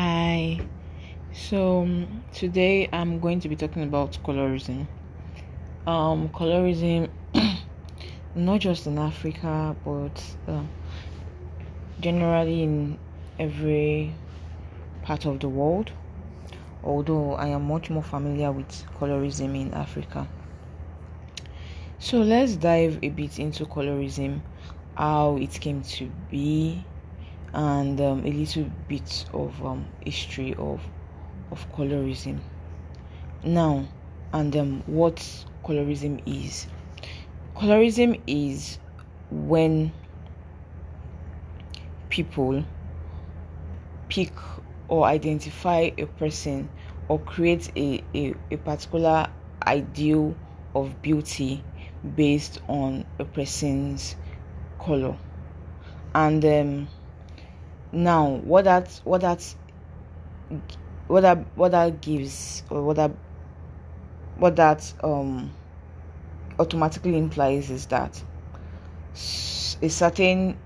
Hi. So um, today I'm going to be talking about colorism. Um, colorism, not just in Africa, but uh, generally in every part of the world. Although I am much more familiar with colorism in Africa. So let's dive a bit into colorism, how it came to be, and um, a little bit of um, history of of colorism. Now, and um, what colorism is. Colorism is when people pick or identify a person or create a, a, a particular ideal of beauty based on a person's color and um, now what that what that what that what that gives or what that what that um automatically implies is that a certain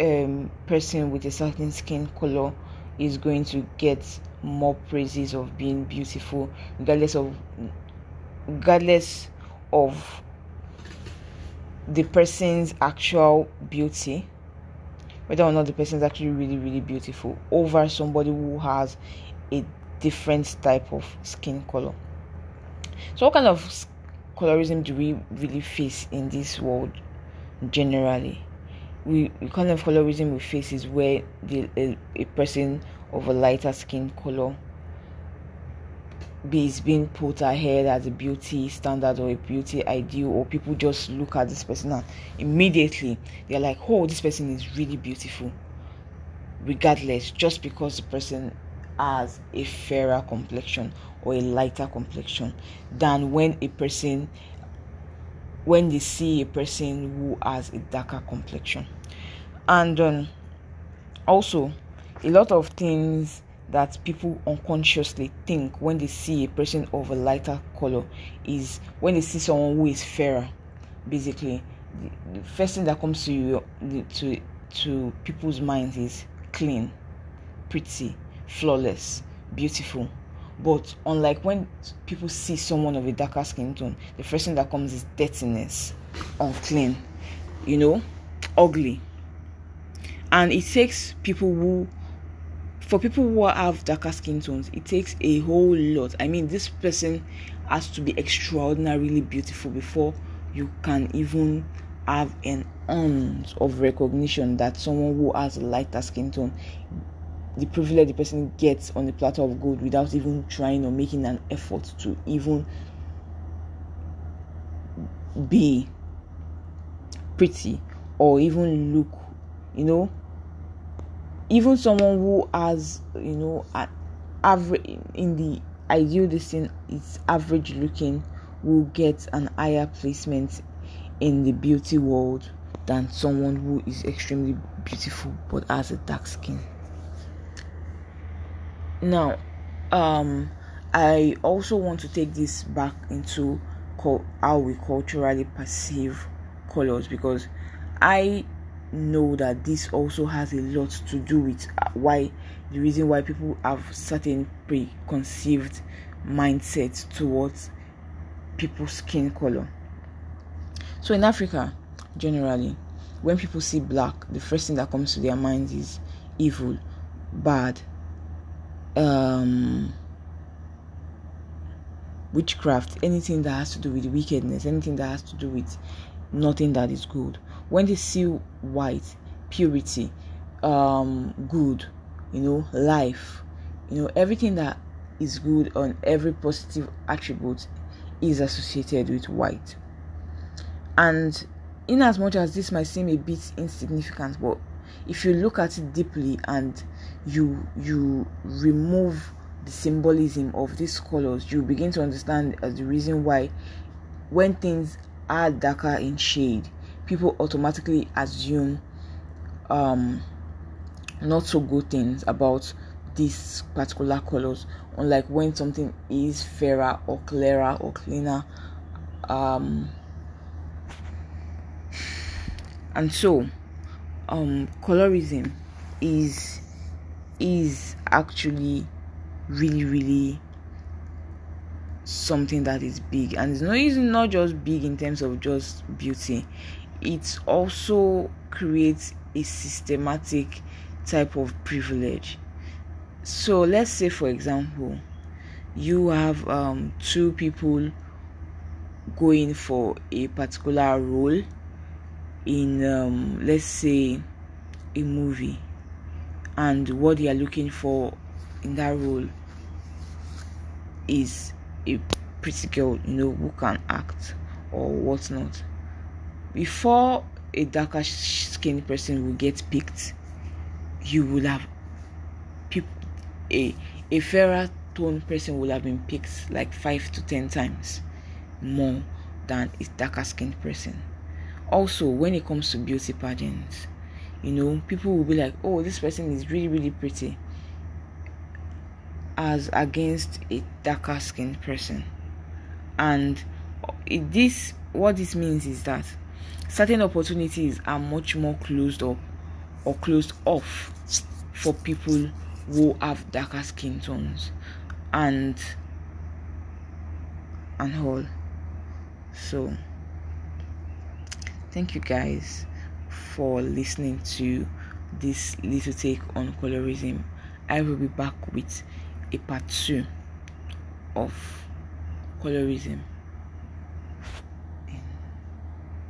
um, person with a certain skin color is going to get more praises of being beautiful regardless of regardless of the person's actual beauty whether or not the person is actually really really beautiful over somebody who has a different type of skin color. So what kind of colorism do we really face in this world generally? We the kind of colorism we face is where the a, a person of a lighter skin color is being put ahead as a beauty standard or a beauty ideal or people just look at this person and immediately they're like oh this person is really beautiful. Regardless just because the person has a fairer complexion or a lighter complexion than when a person when they see a person who has a darker complexion. And um, also a lot of things that people unconsciously think when they see a person of a lighter color is when they see someone who is fairer basically. The, the first thing that comes to you to to people's minds is clean pretty flawless beautiful. But unlike when people see someone of a darker skin tone the first thing that comes is dirtiness unclean you know ugly. And it takes people who for people who have darker skin tones, it takes a whole lot. I mean, this person has to be extraordinarily beautiful before you can even have an ounce of recognition that someone who has a lighter skin tone, the privilege the person gets on the platter of gold without even trying or making an effort to even be pretty or even look, you know, even someone who has you know an average in the ideal thing is average looking will get an higher placement in the beauty world than someone who is extremely beautiful but has a dark skin. Now um i also want to take this back into how we culturally perceive colors because i know that this also has a lot to do with uh, why the reason why people have certain preconceived mindsets towards people's skin color. So in Africa, generally, when people see black, the first thing that comes to their minds is evil, bad, um, witchcraft, anything that has to do with wickedness, anything that has to do with nothing that is good. When they see white, purity, um, good, you know, life, you know, everything that is good on every positive attribute is associated with white. And in as much as this might seem a bit insignificant, but if you look at it deeply and you you remove the symbolism of these colors, you begin to understand as the reason why when things are darker in shade, people automatically assume um not so good things about these particular colors. Unlike when something is fairer or clearer or cleaner um and so um colorism is is actually really really something that is big. And it's not it's not just big in terms of just beauty it also creates a systematic type of privilege. So let's say for example you have um, two people going for a particular role in um, let's say a movie and what they are looking for in that role is a pretty girl you know who can act or whatnot before a darker skinned person will get picked you will have people a a fairer toned person will have been picked like five to ten times more than a darker skinned person. Also when it comes to beauty pageants you know people will be like oh this person is really really pretty as against a darker skinned person. And uh, this what this means is that certain opportunities are much more closed up or closed off for people who have darker skin tones and and all. So thank you guys for listening to this little take on colorism. I will be back with a part two of colorism